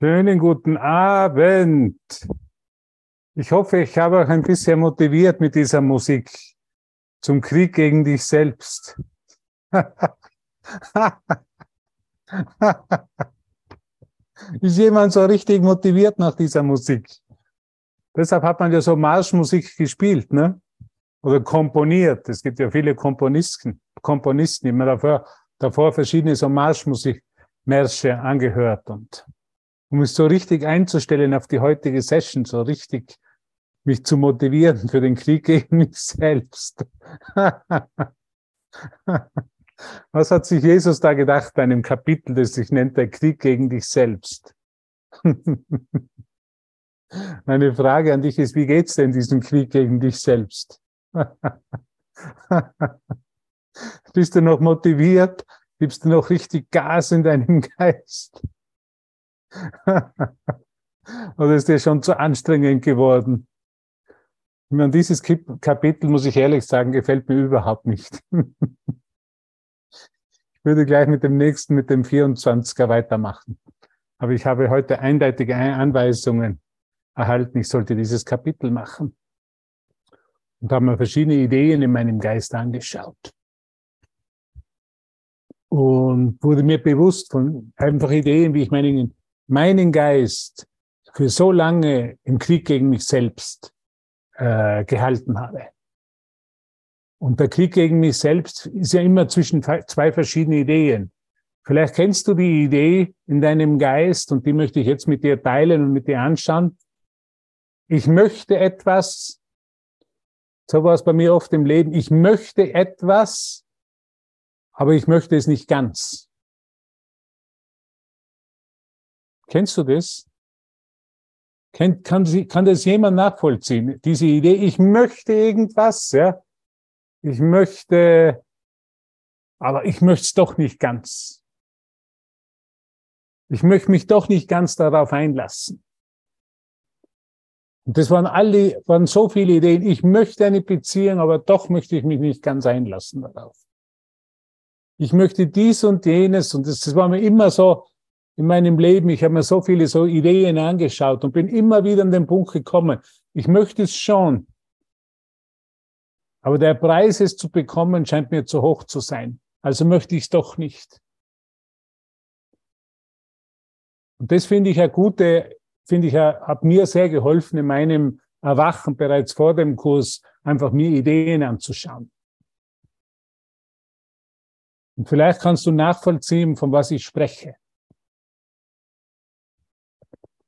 Schönen guten Abend. Ich hoffe, ich habe euch ein bisschen motiviert mit dieser Musik zum Krieg gegen dich selbst. Ist jemand so richtig motiviert nach dieser Musik? Deshalb hat man ja so Marschmusik gespielt, ne? Oder komponiert. Es gibt ja viele Komponisten, Komponisten, die mir davor, davor verschiedene so Marschmusikmärsche angehört und um mich so richtig einzustellen auf die heutige Session, so richtig mich zu motivieren für den Krieg gegen mich selbst. Was hat sich Jesus da gedacht bei einem Kapitel, das sich nennt der Krieg gegen dich selbst? Meine Frage an dich ist, wie geht's denn diesem Krieg gegen dich selbst? Bist du noch motiviert? Gibst du noch richtig Gas in deinem Geist? Oder ist dir schon zu anstrengend geworden? Ich meine, dieses Kapitel, muss ich ehrlich sagen, gefällt mir überhaupt nicht. ich würde gleich mit dem nächsten, mit dem 24er weitermachen. Aber ich habe heute eindeutige Anweisungen erhalten, ich sollte dieses Kapitel machen. Und habe mir verschiedene Ideen in meinem Geist angeschaut. Und wurde mir bewusst von einfach Ideen, wie ich meinen, meinen Geist für so lange im Krieg gegen mich selbst äh, gehalten habe. Und der Krieg gegen mich selbst ist ja immer zwischen zwei verschiedenen Ideen. Vielleicht kennst du die Idee in deinem Geist und die möchte ich jetzt mit dir teilen und mit dir anschauen. Ich möchte etwas, so war es bei mir oft im Leben, ich möchte etwas, aber ich möchte es nicht ganz. Kennst du das? Kann, kann, kann das jemand nachvollziehen? Diese Idee, ich möchte irgendwas, ja. Ich möchte, aber ich möchte es doch nicht ganz. Ich möchte mich doch nicht ganz darauf einlassen. Und das waren alle, waren so viele Ideen. Ich möchte eine Beziehung, aber doch möchte ich mich nicht ganz einlassen darauf. Ich möchte dies und jenes und das, das war mir immer so, in meinem Leben. Ich habe mir so viele so Ideen angeschaut und bin immer wieder an den Punkt gekommen. Ich möchte es schon. Aber der Preis, es zu bekommen, scheint mir zu hoch zu sein. Also möchte ich es doch nicht. Und das finde ich eine gute, finde ich, hat mir sehr geholfen in meinem Erwachen bereits vor dem Kurs, einfach mir Ideen anzuschauen. Und vielleicht kannst du nachvollziehen, von was ich spreche.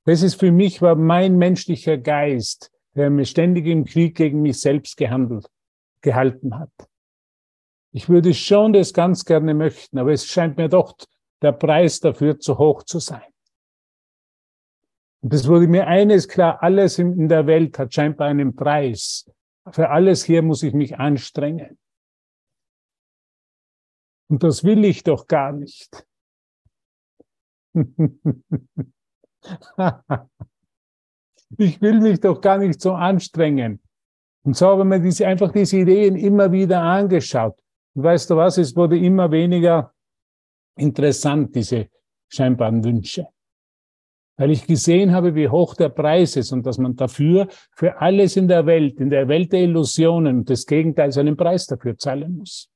Das ist für mich, war mein menschlicher Geist, der mir ständig im Krieg gegen mich selbst gehandelt, gehalten hat. Ich würde schon das ganz gerne möchten, aber es scheint mir doch der Preis dafür zu hoch zu sein. Und es wurde mir eines klar, alles in der Welt hat scheinbar einen Preis. Für alles hier muss ich mich anstrengen. Und das will ich doch gar nicht. ich will mich doch gar nicht so anstrengen. Und so haben wir diese, einfach diese Ideen immer wieder angeschaut. Und weißt du was, es wurde immer weniger interessant, diese scheinbaren Wünsche. Weil ich gesehen habe, wie hoch der Preis ist und dass man dafür für alles in der Welt, in der Welt der Illusionen und des Gegenteils einen Preis dafür zahlen muss.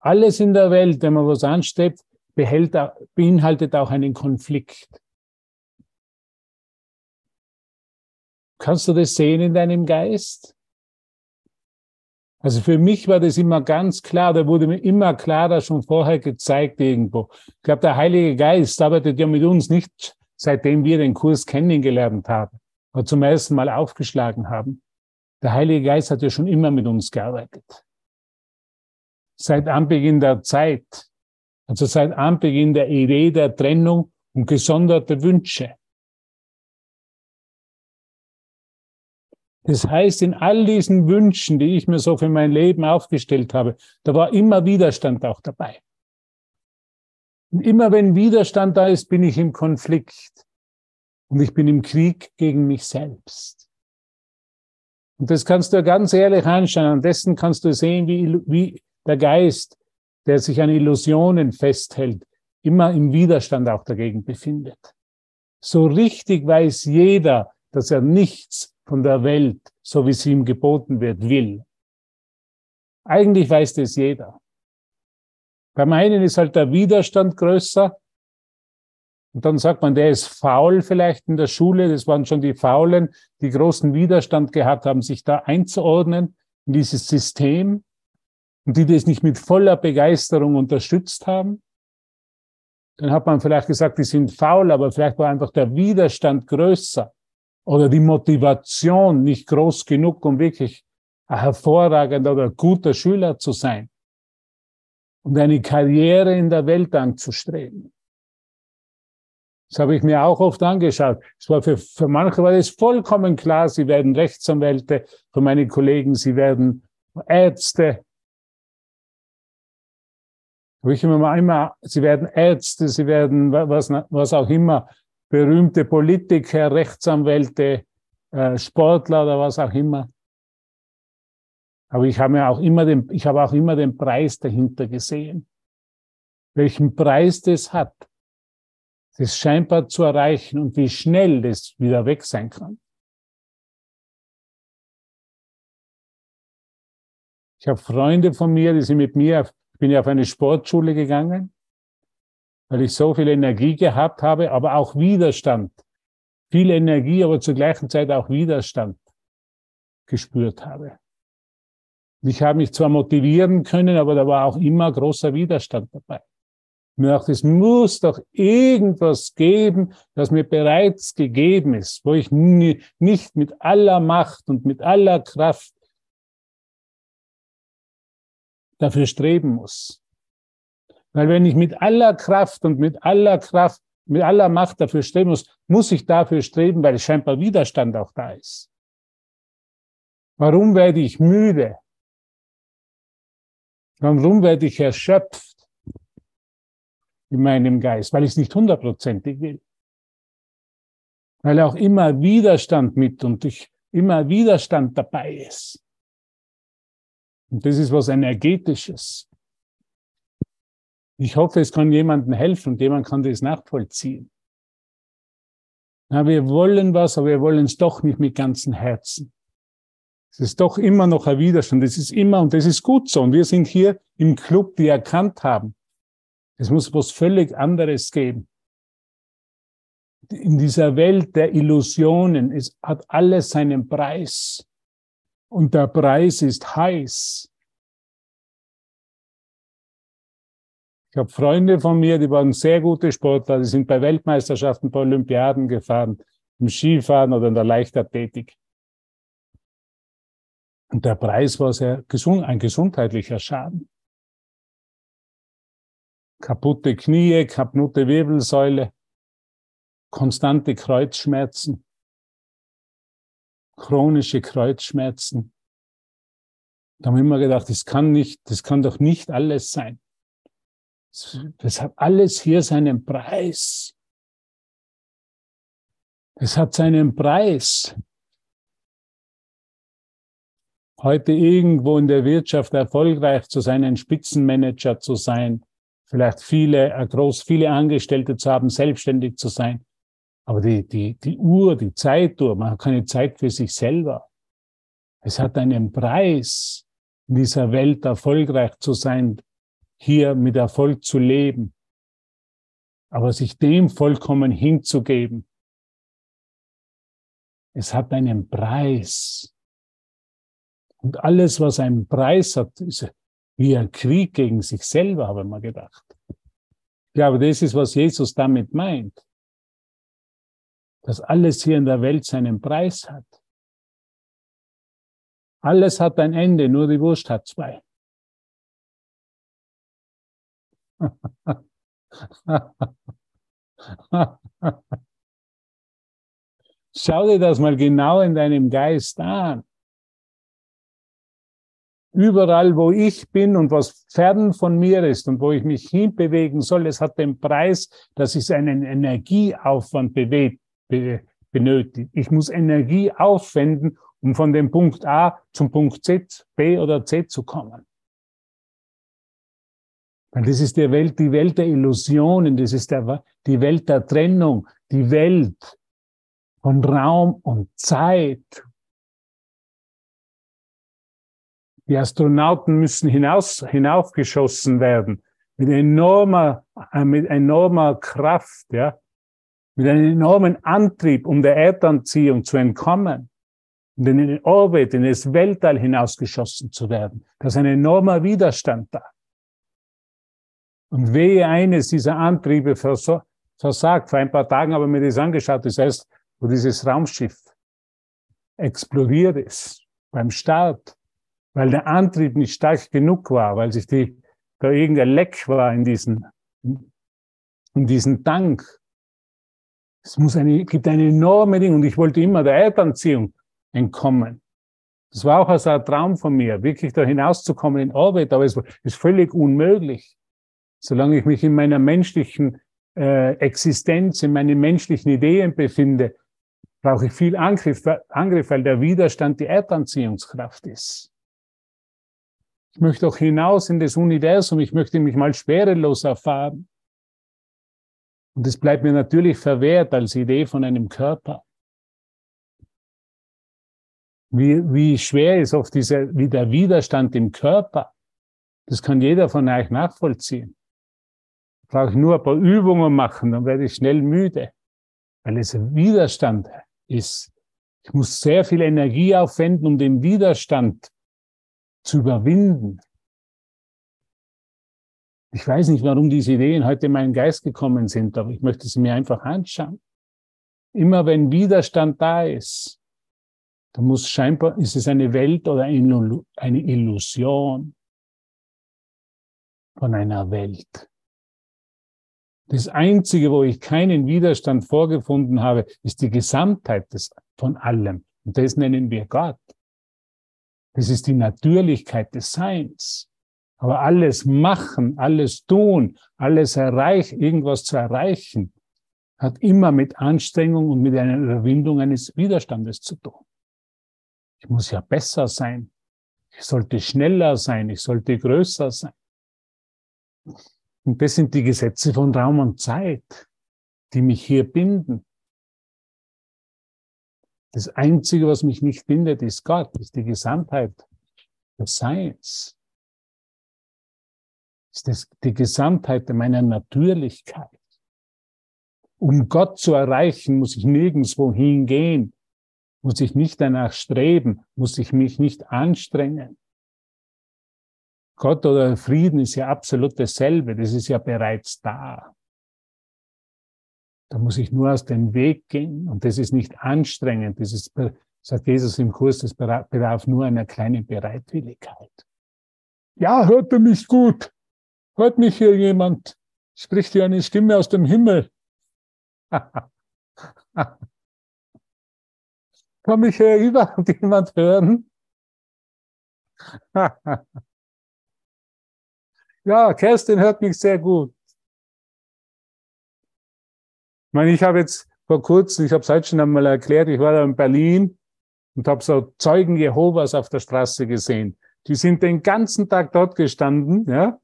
Alles in der Welt, wenn man was anstrebt, behält, beinhaltet auch einen Konflikt. Kannst du das sehen in deinem Geist? Also für mich war das immer ganz klar, da wurde mir immer klarer schon vorher gezeigt irgendwo. Ich glaube, der Heilige Geist arbeitet ja mit uns nicht, seitdem wir den Kurs kennengelernt haben oder zum ersten Mal aufgeschlagen haben. Der Heilige Geist hat ja schon immer mit uns gearbeitet. Seit Anbeginn der Zeit. Also seit Anbeginn der Idee der Trennung und gesonderte Wünsche. Das heißt, in all diesen Wünschen, die ich mir so für mein Leben aufgestellt habe, da war immer Widerstand auch dabei. Und immer wenn Widerstand da ist, bin ich im Konflikt. Und ich bin im Krieg gegen mich selbst. Und das kannst du ganz ehrlich anschauen. An dessen kannst du sehen, wie, wie der Geist der sich an Illusionen festhält, immer im Widerstand auch dagegen befindet. So richtig weiß jeder, dass er nichts von der Welt, so wie sie ihm geboten wird, will. Eigentlich weiß das jeder. Beim einen ist halt der Widerstand größer. Und dann sagt man, der ist faul vielleicht in der Schule. Das waren schon die Faulen, die großen Widerstand gehabt haben, sich da einzuordnen in dieses System und die das nicht mit voller Begeisterung unterstützt haben. Dann hat man vielleicht gesagt, die sind faul, aber vielleicht war einfach der Widerstand größer oder die Motivation nicht groß genug, um wirklich ein hervorragender oder guter Schüler zu sein und eine Karriere in der Welt anzustreben. Das habe ich mir auch oft angeschaut. Es war für, für manche war es vollkommen klar, sie werden Rechtsanwälte, für meine Kollegen, sie werden Ärzte. Habe ich immer, immer, sie werden Ärzte, sie werden was, was auch immer, berühmte Politiker, Rechtsanwälte, äh, Sportler oder was auch immer. Aber ich habe mir auch immer den, ich habe auch immer den Preis dahinter gesehen. Welchen Preis das hat, das scheinbar zu erreichen und wie schnell das wieder weg sein kann. Ich habe Freunde von mir, die sind mit mir, bin ja auf eine Sportschule gegangen, weil ich so viel Energie gehabt habe, aber auch Widerstand. Viel Energie, aber zur gleichen Zeit auch Widerstand gespürt habe. Ich habe mich zwar motivieren können, aber da war auch immer großer Widerstand dabei. Mir dachte, es muss doch irgendwas geben, das mir bereits gegeben ist, wo ich nicht mit aller Macht und mit aller Kraft dafür streben muss. Weil wenn ich mit aller Kraft und mit aller Kraft, mit aller Macht dafür streben muss, muss ich dafür streben, weil scheinbar Widerstand auch da ist. Warum werde ich müde? Warum werde ich erschöpft in meinem Geist? Weil ich es nicht hundertprozentig will. Weil auch immer Widerstand mit und ich immer Widerstand dabei ist. Und das ist was Energetisches. Ich hoffe, es kann jemandem helfen und jemand kann das nachvollziehen. Ja, wir wollen was, aber wir wollen es doch nicht mit ganzem Herzen. Es ist doch immer noch ein Widerstand. Es ist immer, und das ist gut so. Und wir sind hier im Club, die erkannt haben, es muss was völlig anderes geben. In dieser Welt der Illusionen es hat alles seinen Preis. Und der Preis ist heiß. Ich habe Freunde von mir, die waren sehr gute Sportler, die sind bei Weltmeisterschaften, bei Olympiaden gefahren, im Skifahren oder in der Leichtathletik. Und der Preis war sehr gesund, ein gesundheitlicher Schaden. Kaputte Knie, kaputte Wirbelsäule, konstante Kreuzschmerzen, chronische Kreuzschmerzen. Da haben wir immer gedacht, das kann nicht, das kann doch nicht alles sein. Das hat alles hier seinen Preis. Es hat seinen Preis heute irgendwo in der Wirtschaft erfolgreich zu sein, ein Spitzenmanager zu sein, vielleicht viele, äh, groß viele Angestellte zu haben, selbstständig zu sein. Aber die, die, die Uhr, die Zeituhr, man hat keine Zeit für sich selber. Es hat einen Preis, in dieser Welt erfolgreich zu sein, hier mit Erfolg zu leben. Aber sich dem vollkommen hinzugeben, es hat einen Preis. Und alles, was einen Preis hat, ist wie ein Krieg gegen sich selber, habe ich mir gedacht. Ich glaube, das ist, was Jesus damit meint. Dass alles hier in der Welt seinen Preis hat. Alles hat ein Ende, nur die Wurst hat zwei. Schau dir das mal genau in deinem Geist an überall, wo ich bin und was fern von mir ist und wo ich mich hinbewegen soll, es hat den Preis, dass es einen Energieaufwand bewegt, be, benötigt. Ich muss Energie aufwenden, um von dem Punkt A zum Punkt Z, B oder Z zu kommen. Weil das ist die Welt, die Welt der Illusionen, das ist der, die Welt der Trennung, die Welt von Raum und Zeit. Die Astronauten müssen hinaus, hinaufgeschossen werden mit enormer, äh, mit enormer Kraft, ja, mit einem enormen Antrieb, um der Erdanziehung zu entkommen und in den Orbit, in das Weltall hinausgeschossen zu werden. Da ist ein enormer Widerstand da. Und wehe eines dieser Antriebe versagt. Vor ein paar Tagen habe ich mir das angeschaut, das heißt, wo dieses Raumschiff explodiert ist beim Start, weil der Antrieb nicht stark genug war, weil sich die, da irgendein Leck war in diesen, in diesen Tank. Es muss eine, gibt eine enorme Ding und ich wollte immer der Erdanziehung entkommen. Das war auch so ein Traum von mir, wirklich da hinauszukommen in Orbit, aber es ist völlig unmöglich. Solange ich mich in meiner menschlichen äh, Existenz, in meinen menschlichen Ideen befinde, brauche ich viel Angriff, Angriff, weil der Widerstand die Erdanziehungskraft ist. Ich möchte auch hinaus in das Universum, ich möchte mich mal schwerelos erfahren. Und es bleibt mir natürlich verwehrt als Idee von einem Körper. Wie, wie schwer ist oft dieser, wie der Widerstand im Körper. Das kann jeder von euch nachvollziehen brauche ich nur ein paar Übungen machen, dann werde ich schnell müde, weil es ein Widerstand ist. Ich muss sehr viel Energie aufwenden, um den Widerstand zu überwinden. Ich weiß nicht, warum diese Ideen heute in meinen Geist gekommen sind, aber ich möchte sie mir einfach anschauen. Immer wenn Widerstand da ist, dann muss scheinbar, ist es eine Welt oder eine Illusion von einer Welt. Das Einzige, wo ich keinen Widerstand vorgefunden habe, ist die Gesamtheit des, von allem. Und das nennen wir Gott. Das ist die Natürlichkeit des Seins. Aber alles machen, alles tun, alles erreichen, irgendwas zu erreichen, hat immer mit Anstrengung und mit einer Überwindung eines Widerstandes zu tun. Ich muss ja besser sein. Ich sollte schneller sein. Ich sollte größer sein. Und das sind die Gesetze von Raum und Zeit, die mich hier binden. Das Einzige, was mich nicht bindet, ist Gott, ist die Gesamtheit des Seins. Ist das die Gesamtheit meiner Natürlichkeit. Um Gott zu erreichen, muss ich nirgendswo hingehen, muss ich nicht danach streben, muss ich mich nicht anstrengen. Gott oder Frieden ist ja absolut dasselbe, das ist ja bereits da. Da muss ich nur aus dem Weg gehen und das ist nicht anstrengend, das ist, sagt Jesus im Kurs, das bedarf nur einer kleinen Bereitwilligkeit. Ja, hört er mich gut? Hört mich hier jemand? Spricht hier eine Stimme aus dem Himmel? Kann mich hier überhaupt jemand hören? Ja, Kerstin hört mich sehr gut. Ich meine, ich habe jetzt vor kurzem, ich habe es heute schon einmal erklärt, ich war da in Berlin und habe so Zeugen Jehovas auf der Straße gesehen. Die sind den ganzen Tag dort gestanden, ja,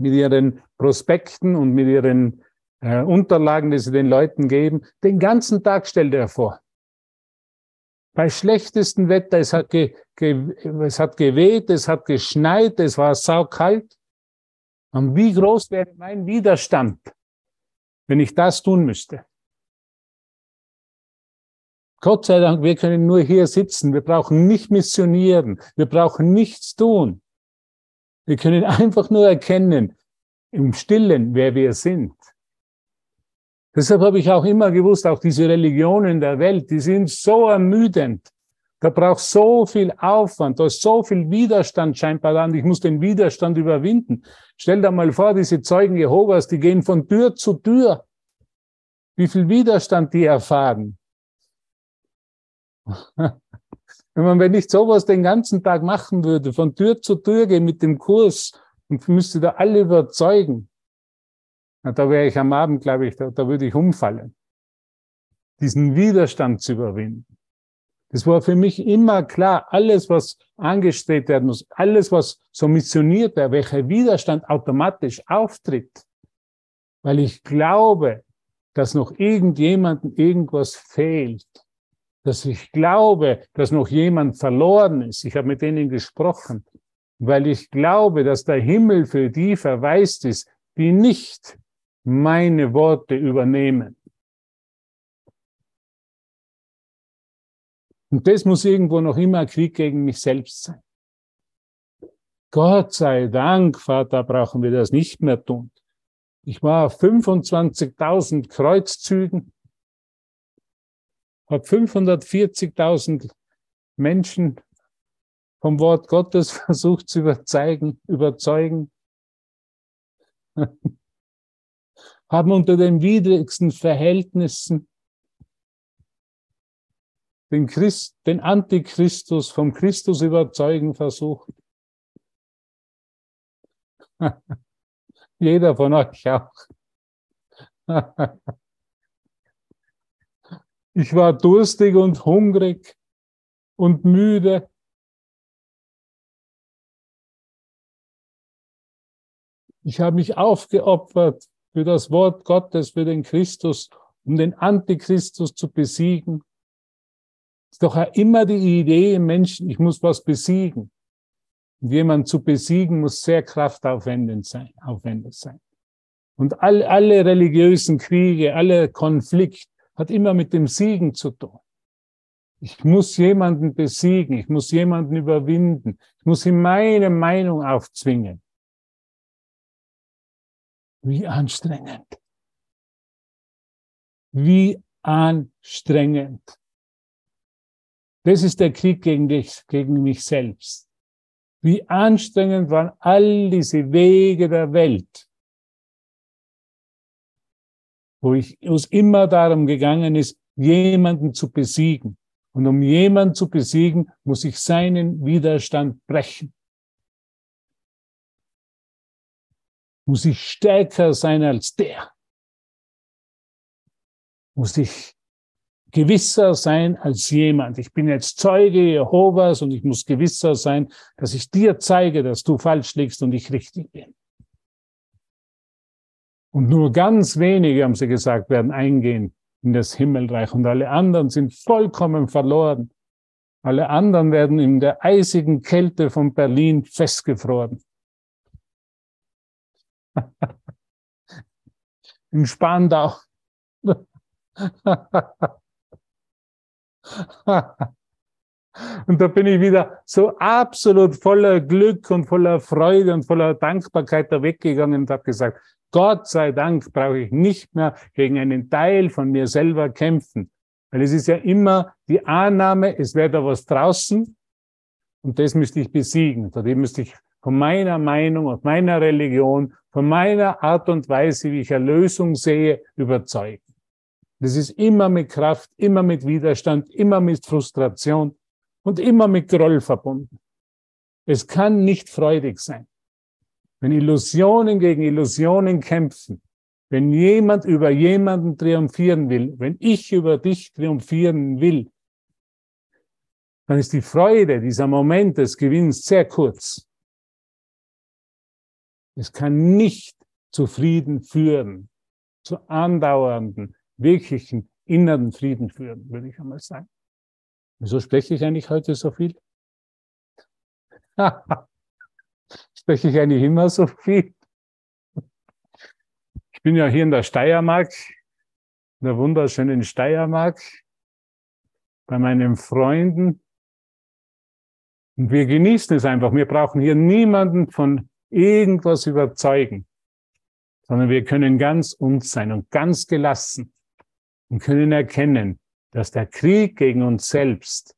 mit ihren Prospekten und mit ihren äh, Unterlagen, die sie den Leuten geben. Den ganzen Tag stellt er vor. Bei schlechtestem Wetter, es hat, ge, ge, es hat geweht, es hat geschneit, es war saukalt. Und wie groß wäre mein Widerstand, wenn ich das tun müsste? Gott sei Dank, wir können nur hier sitzen. Wir brauchen nicht missionieren. Wir brauchen nichts tun. Wir können einfach nur erkennen, im Stillen, wer wir sind. Deshalb habe ich auch immer gewusst, auch diese Religionen der Welt, die sind so ermüdend. Da braucht so viel Aufwand, da ist so viel Widerstand scheinbar da und ich muss den Widerstand überwinden. Stell dir mal vor, diese Zeugen Jehovas, die gehen von Tür zu Tür. Wie viel Widerstand die erfahren. Wenn man, wenn ich sowas den ganzen Tag machen würde, von Tür zu Tür gehen mit dem Kurs und müsste da alle überzeugen, na, da wäre ich am Abend, glaube ich, da, da würde ich umfallen. Diesen Widerstand zu überwinden. Das war für mich immer klar, alles, was angestrebt werden muss, alles, was so missioniert wird, welcher Widerstand automatisch auftritt, weil ich glaube, dass noch irgendjemandem irgendwas fehlt, dass ich glaube, dass noch jemand verloren ist. Ich habe mit denen gesprochen, weil ich glaube, dass der Himmel für die verwaist ist, die nicht meine Worte übernehmen. Und das muss irgendwo noch immer Krieg gegen mich selbst sein. Gott sei Dank, Vater, brauchen wir das nicht mehr tun. Ich war auf 25.000 Kreuzzügen, habe 540.000 Menschen vom Wort Gottes versucht zu überzeugen, überzeugen. haben unter den widrigsten Verhältnissen den, Christ, den Antichristus vom Christus überzeugen versucht. Jeder von euch auch. Ich war durstig und hungrig und müde. Ich habe mich aufgeopfert für das Wort Gottes, für den Christus, um den Antichristus zu besiegen. Ist doch immer die Idee im Menschen, ich muss was besiegen. Und jemand zu besiegen muss sehr kraftaufwendig sein. Aufwendig sein. Und all, alle religiösen Kriege, alle Konflikt hat immer mit dem Siegen zu tun. Ich muss jemanden besiegen, ich muss jemanden überwinden, ich muss ihm meine Meinung aufzwingen. Wie anstrengend. Wie anstrengend. Das ist der Krieg gegen dich, gegen mich selbst. Wie anstrengend waren all diese Wege der Welt, wo ich, wo es immer darum gegangen ist, jemanden zu besiegen. Und um jemanden zu besiegen, muss ich seinen Widerstand brechen. Muss ich stärker sein als der. Muss ich gewisser sein als jemand. Ich bin jetzt Zeuge Jehovas und ich muss gewisser sein, dass ich dir zeige, dass du falsch liegst und ich richtig bin. Und nur ganz wenige, haben sie gesagt, werden eingehen in das Himmelreich und alle anderen sind vollkommen verloren. Alle anderen werden in der eisigen Kälte von Berlin festgefroren. in Spandau. Und da bin ich wieder so absolut voller Glück und voller Freude und voller Dankbarkeit da weggegangen und habe gesagt, Gott sei Dank brauche ich nicht mehr gegen einen Teil von mir selber kämpfen. Weil es ist ja immer die Annahme, es wäre da was draußen und das müsste ich besiegen. Vor dem müsste ich von meiner Meinung und meiner Religion, von meiner Art und Weise, wie ich Erlösung sehe, überzeugen. Das ist immer mit Kraft, immer mit Widerstand, immer mit Frustration und immer mit Groll verbunden. Es kann nicht freudig sein. Wenn Illusionen gegen Illusionen kämpfen, wenn jemand über jemanden triumphieren will, wenn ich über dich triumphieren will, dann ist die Freude, dieser Moment des Gewinns sehr kurz. Es kann nicht zu Frieden führen, zu andauernden, wirklichen inneren Frieden führen, würde ich einmal sagen. Wieso spreche ich eigentlich heute so viel? spreche ich eigentlich immer so viel? Ich bin ja hier in der Steiermark, in der wunderschönen Steiermark, bei meinen Freunden. Und wir genießen es einfach. Wir brauchen hier niemanden von irgendwas überzeugen, sondern wir können ganz uns sein und ganz gelassen und können erkennen, dass der Krieg gegen uns selbst,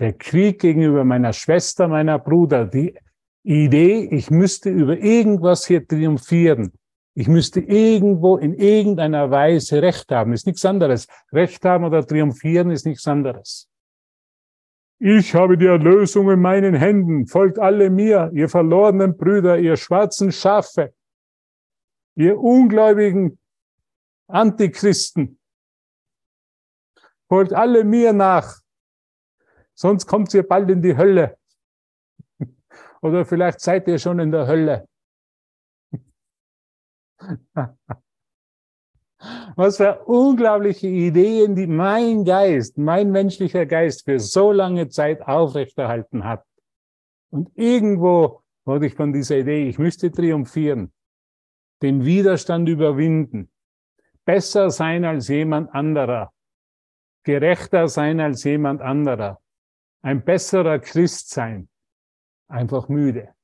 der Krieg gegenüber meiner Schwester, meiner Bruder, die Idee, ich müsste über irgendwas hier triumphieren, ich müsste irgendwo in irgendeiner Weise Recht haben, ist nichts anderes. Recht haben oder triumphieren ist nichts anderes. Ich habe die Erlösung in meinen Händen, folgt alle mir, ihr verlorenen Brüder, ihr schwarzen Schafe, ihr ungläubigen Antichristen, folgt alle mir nach. sonst kommt ihr bald in die Hölle. Oder vielleicht seid ihr schon in der Hölle. Was für unglaubliche Ideen, die mein Geist, mein menschlicher Geist für so lange Zeit aufrechterhalten hat. Und irgendwo wurde ich von dieser Idee, ich müsste triumphieren, den Widerstand überwinden, besser sein als jemand anderer, gerechter sein als jemand anderer, ein besserer Christ sein, einfach müde.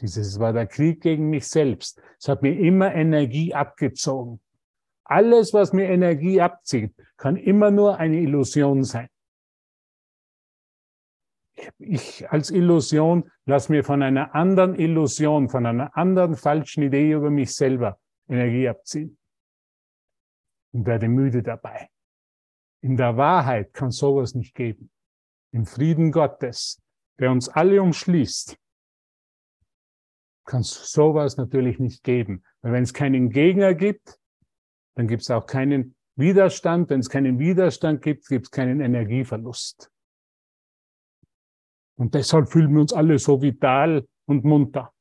Dieses war der Krieg gegen mich selbst. Es hat mir immer Energie abgezogen. Alles, was mir Energie abzieht, kann immer nur eine Illusion sein. Ich als Illusion lasse mir von einer anderen Illusion, von einer anderen falschen Idee über mich selber Energie abziehen und werde müde dabei. In der Wahrheit kann sowas nicht geben. Im Frieden Gottes, der uns alle umschließt, kann es sowas natürlich nicht geben. Weil wenn es keinen Gegner gibt, dann gibt es auch keinen Widerstand. Wenn es keinen Widerstand gibt, gibt es keinen Energieverlust. Und deshalb fühlen wir uns alle so vital und munter.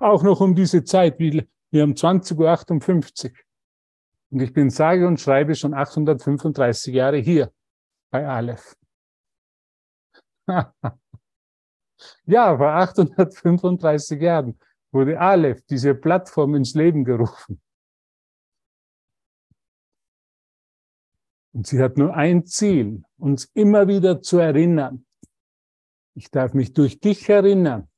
Auch noch um diese Zeit, wie wir haben 20.58 Uhr. Und ich bin sage und schreibe schon 835 Jahre hier bei Aleph. ja, vor 835 Jahren wurde Aleph, diese Plattform, ins Leben gerufen. Und sie hat nur ein Ziel, uns immer wieder zu erinnern. Ich darf mich durch dich erinnern,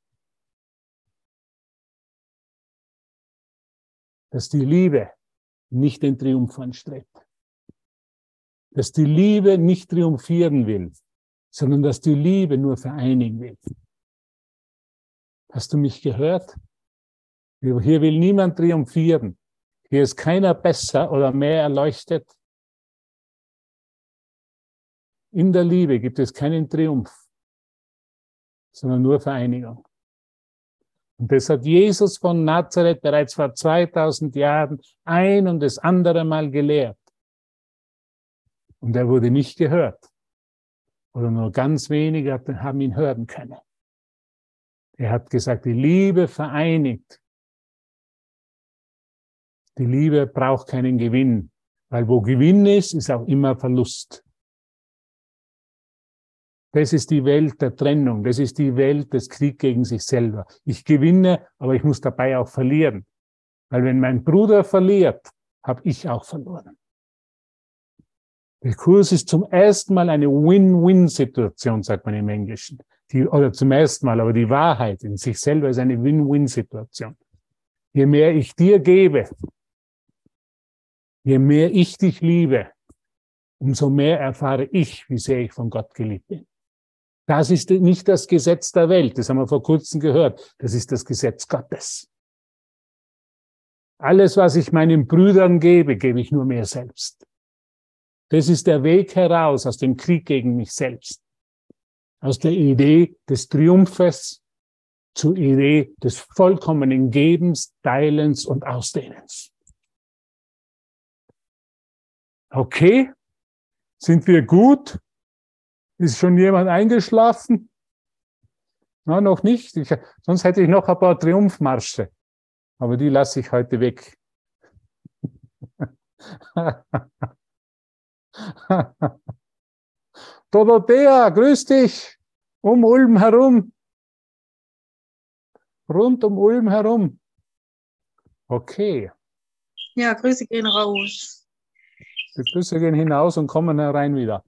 dass die Liebe nicht den Triumph anstrebt. Dass die Liebe nicht triumphieren will, sondern dass die Liebe nur vereinigen will. Hast du mich gehört? Hier will niemand triumphieren. Hier ist keiner besser oder mehr erleuchtet. In der Liebe gibt es keinen Triumph, sondern nur Vereinigung. Und das hat Jesus von Nazareth bereits vor 2000 Jahren ein und das andere Mal gelehrt. Und er wurde nicht gehört. Oder nur ganz wenige haben ihn hören können. Er hat gesagt, die Liebe vereinigt. Die Liebe braucht keinen Gewinn, weil wo Gewinn ist, ist auch immer Verlust. Das ist die Welt der Trennung. Das ist die Welt des Krieg gegen sich selber. Ich gewinne, aber ich muss dabei auch verlieren. Weil wenn mein Bruder verliert, habe ich auch verloren. Der Kurs ist zum ersten Mal eine Win-Win-Situation, sagt man im Englischen. Die, oder zum ersten Mal, aber die Wahrheit in sich selber ist eine Win-Win-Situation. Je mehr ich dir gebe, je mehr ich dich liebe, umso mehr erfahre ich, wie sehr ich von Gott geliebt bin. Das ist nicht das Gesetz der Welt, das haben wir vor kurzem gehört, das ist das Gesetz Gottes. Alles, was ich meinen Brüdern gebe, gebe ich nur mir selbst. Das ist der Weg heraus aus dem Krieg gegen mich selbst. Aus der Idee des Triumphes zur Idee des vollkommenen Gebens, Teilens und Ausdehnens. Okay, sind wir gut? Ist schon jemand eingeschlafen? Na, noch nicht. Ich, sonst hätte ich noch ein paar Triumphmarsche. Aber die lasse ich heute weg. Dorothea, grüß dich. Um Ulm herum. Rund um Ulm herum. Okay. Ja, Grüße gehen raus. Die Grüße gehen hinaus und kommen herein wieder.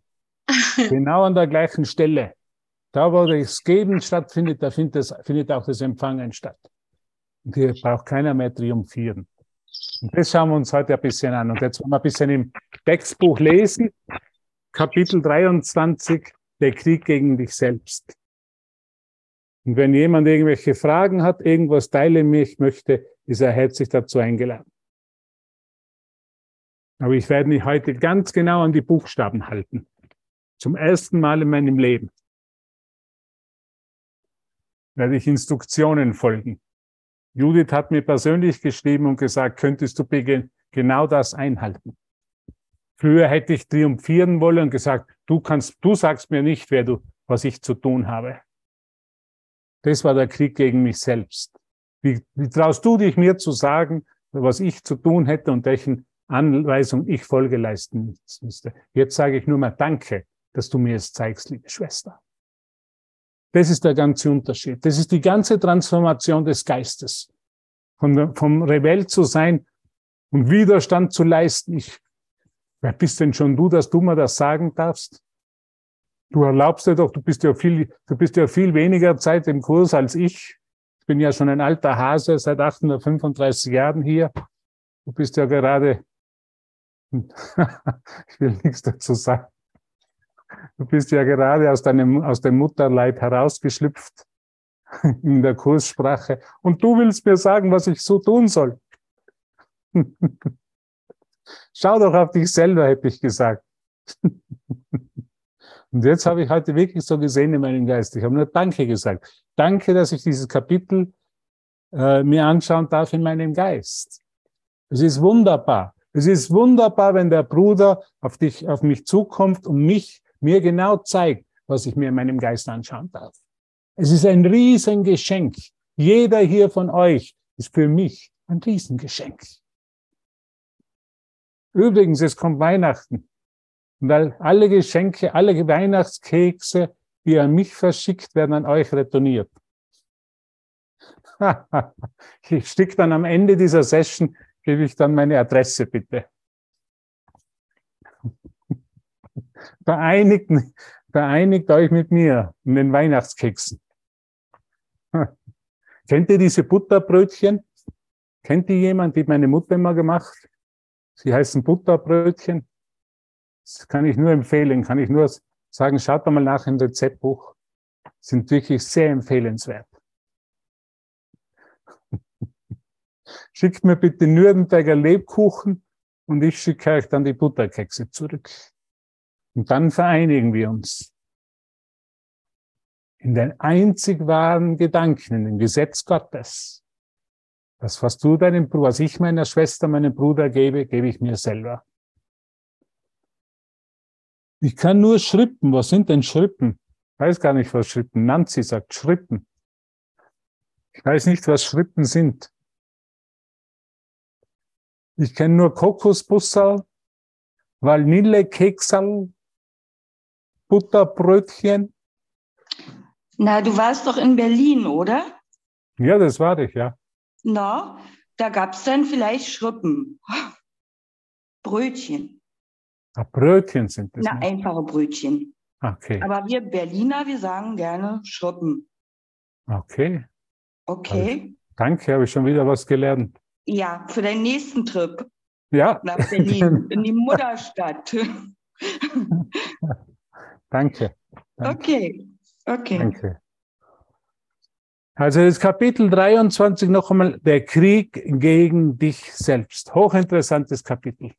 genau an der gleichen Stelle. Da, wo das Geben stattfindet, da findet, das, findet auch das Empfangen statt. Und hier braucht keiner mehr triumphieren. Und das schauen wir uns heute ein bisschen an. Und jetzt wollen wir ein bisschen im Textbuch lesen. Kapitel 23, der Krieg gegen dich selbst. Und wenn jemand irgendwelche Fragen hat, irgendwas teilen mich möchte, ist er herzlich dazu eingeladen. Aber ich werde mich heute ganz genau an die Buchstaben halten. Zum ersten Mal in meinem Leben werde ich Instruktionen folgen. Judith hat mir persönlich geschrieben und gesagt, könntest du genau das einhalten? Früher hätte ich triumphieren wollen und gesagt, du kannst, du sagst mir nicht, wer du, was ich zu tun habe. Das war der Krieg gegen mich selbst. Wie, wie traust du dich mir zu sagen, was ich zu tun hätte und welchen Anweisungen ich Folge leisten müsste? Jetzt sage ich nur mal Danke, dass du mir es zeigst, liebe Schwester. Das ist der ganze Unterschied. Das ist die ganze Transformation des Geistes. Von, vom Rebell zu sein und Widerstand zu leisten. Ich, wer bist denn schon du, dass du mir das sagen darfst? Du erlaubst dir doch, du bist ja viel, du bist ja viel weniger Zeit im Kurs als ich. Ich bin ja schon ein alter Hase seit 835 Jahren hier. Du bist ja gerade, ich will nichts dazu sagen. Du bist ja gerade aus deinem, aus dem Mutterleib herausgeschlüpft in der Kurssprache. Und du willst mir sagen, was ich so tun soll. Schau doch auf dich selber, hätte ich gesagt. Und jetzt habe ich heute wirklich so gesehen in meinem Geist. Ich habe nur Danke gesagt. Danke, dass ich dieses Kapitel äh, mir anschauen darf in meinem Geist. Es ist wunderbar. Es ist wunderbar, wenn der Bruder auf dich, auf mich zukommt und mich mir genau zeigt, was ich mir in meinem Geist anschauen darf. Es ist ein Riesengeschenk. Jeder hier von euch ist für mich ein Riesengeschenk. Übrigens, es kommt Weihnachten. Weil alle Geschenke, alle Weihnachtskekse, die an mich verschickt werden, an euch retourniert. ich stick dann am Ende dieser Session, gebe ich dann meine Adresse bitte. vereinigt, vereinigt euch mit mir in den Weihnachtskeksen. Kennt ihr diese Butterbrötchen? Kennt ihr jemand, die meine Mutter immer gemacht? Sie heißen Butterbrötchen. Das kann ich nur empfehlen, kann ich nur sagen, schaut mal nach im Rezeptbuch. Sind wirklich sehr empfehlenswert. Schickt mir bitte Nürnberger Lebkuchen und ich schicke euch dann die Butterkekse zurück. Und dann vereinigen wir uns in den einzig wahren Gedanken, in dem Gesetz Gottes. Das, was du deinem Bruder, was ich meiner Schwester, meinem Bruder gebe, gebe ich mir selber. Ich kann nur Schrippen. Was sind denn Schrippen? Ich weiß gar nicht, was Schrippen. Nancy sagt Schrippen. Ich weiß nicht, was Schrippen sind. Ich kenne nur Kokosbussal, Vanillekeksal, Butterbrötchen. Na, du warst doch in Berlin, oder? Ja, das war ich, ja. Na, da gab es dann vielleicht Schrippen. Brötchen. Ah, Brötchen sind das. Na, nicht? einfache Brötchen. Okay. Aber wir Berliner, wir sagen gerne Schrippen. Okay. Okay? Danke, habe ich schon wieder was gelernt. Ja, für deinen nächsten Trip Ja. nach Berlin, in die Mutterstadt. Danke. Danke. Okay, okay. Danke. Also das Kapitel 23 noch einmal, der Krieg gegen dich selbst. Hochinteressantes Kapitel.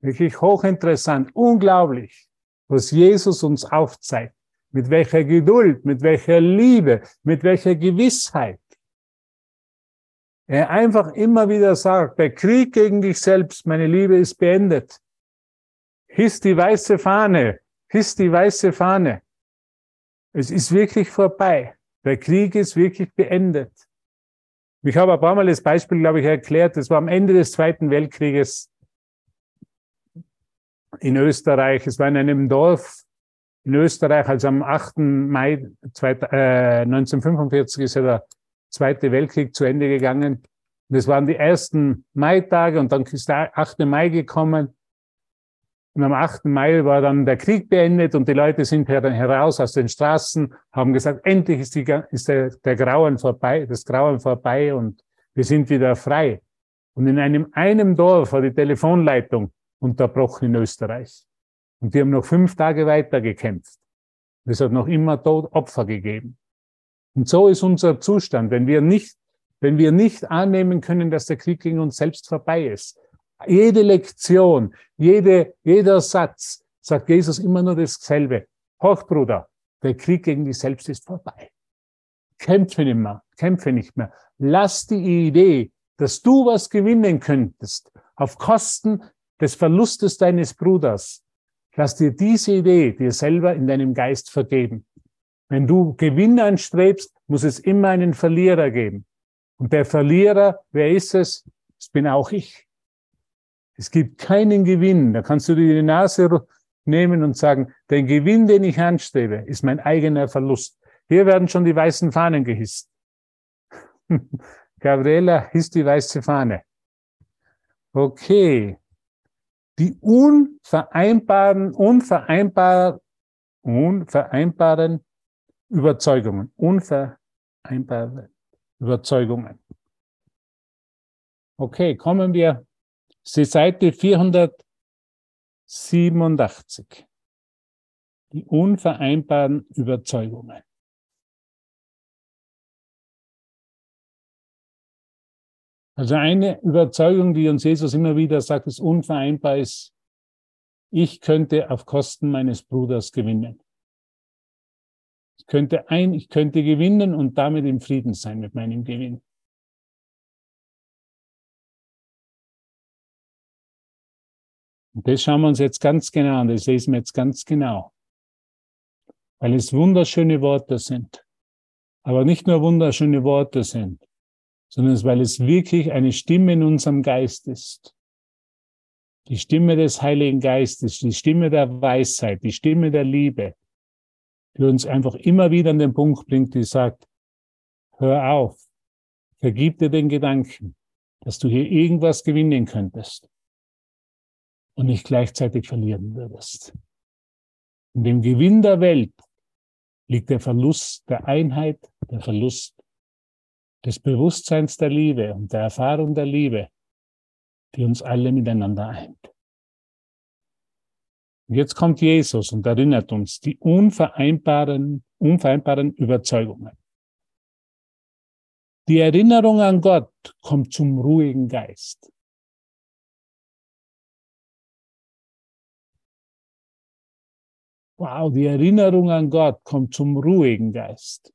Wirklich hochinteressant, unglaublich, was Jesus uns aufzeigt. Mit welcher Geduld, mit welcher Liebe, mit welcher Gewissheit. Er einfach immer wieder sagt, der Krieg gegen dich selbst, meine Liebe, ist beendet. Hiss die weiße Fahne, hiss die weiße Fahne. Es ist wirklich vorbei. Der Krieg ist wirklich beendet. Ich habe ein paar Mal das Beispiel, glaube ich, erklärt. Das war am Ende des Zweiten Weltkrieges in Österreich. Es war in einem Dorf in Österreich, also am 8. Mai 1945 ist ja der Zweite Weltkrieg zu Ende gegangen. Das waren die ersten Maitage und dann ist der 8. Mai gekommen. Und am 8. Mai war dann der Krieg beendet und die Leute sind heraus aus den Straßen, haben gesagt, endlich ist, die, ist der, der Grauen vorbei, das Grauen vorbei und wir sind wieder frei. Und in einem, einem Dorf war die Telefonleitung unterbrochen in Österreich. Und die haben noch fünf Tage weiter gekämpft. Es hat noch immer Tod Opfer gegeben. Und so ist unser Zustand, wenn wir nicht, wenn wir nicht annehmen können, dass der Krieg gegen uns selbst vorbei ist, jede Lektion, jede, jeder Satz sagt Jesus immer nur dasselbe. Hochbruder, der Krieg gegen dich selbst ist vorbei. Kämpfe nicht mehr, kämpfe nicht mehr. Lass die Idee, dass du was gewinnen könntest, auf Kosten des Verlustes deines Bruders. Lass dir diese Idee dir selber in deinem Geist vergeben. Wenn du Gewinn anstrebst, muss es immer einen Verlierer geben. Und der Verlierer, wer ist es? Das bin auch ich. Es gibt keinen Gewinn. Da kannst du dir die Nase nehmen und sagen, der Gewinn, den ich anstrebe, ist mein eigener Verlust. Hier werden schon die weißen Fahnen gehisst. Gabriela hisst die weiße Fahne. Okay. Die unvereinbaren, unvereinbar, unvereinbaren Überzeugungen, unvereinbare Überzeugungen. Okay, kommen wir zur Seite 487. Die unvereinbaren Überzeugungen. Also eine Überzeugung, die uns Jesus immer wieder sagt, ist unvereinbar ist, ich könnte auf Kosten meines Bruders gewinnen. Ich könnte ein, ich könnte gewinnen und damit im Frieden sein mit meinem Gewinn. Und das schauen wir uns jetzt ganz genau an, das lesen wir jetzt ganz genau. Weil es wunderschöne Worte sind. Aber nicht nur wunderschöne Worte sind, sondern weil es wirklich eine Stimme in unserem Geist ist. Die Stimme des Heiligen Geistes, die Stimme der Weisheit, die Stimme der Liebe, die uns einfach immer wieder an den Punkt bringt, die sagt, hör auf, vergib dir den Gedanken, dass du hier irgendwas gewinnen könntest und nicht gleichzeitig verlieren würdest. In dem Gewinn der Welt liegt der Verlust der Einheit, der Verlust des Bewusstseins der Liebe und der Erfahrung der Liebe, die uns alle miteinander eint. Und jetzt kommt Jesus und erinnert uns die unvereinbaren, unvereinbaren Überzeugungen. Die Erinnerung an Gott kommt zum ruhigen Geist. Wow, die Erinnerung an Gott kommt zum ruhigen Geist.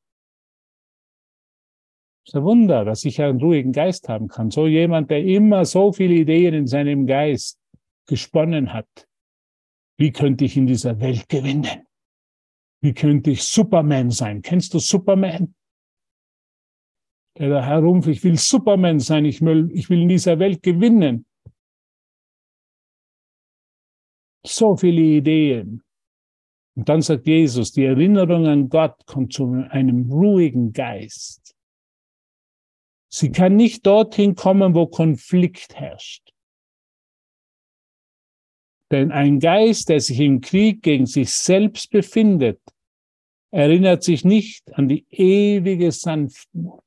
Das ist ein Wunder, dass ich einen ruhigen Geist haben kann. So jemand, der immer so viele Ideen in seinem Geist gesponnen hat. Wie könnte ich in dieser Welt gewinnen? Wie könnte ich Superman sein? Kennst du Superman? Der da herum, ich will Superman sein, ich will, ich will in dieser Welt gewinnen. So viele Ideen. Und dann sagt Jesus, die Erinnerung an Gott kommt zu einem ruhigen Geist. Sie kann nicht dorthin kommen, wo Konflikt herrscht. Denn ein Geist, der sich im Krieg gegen sich selbst befindet, erinnert sich nicht an die ewige Sanftmut.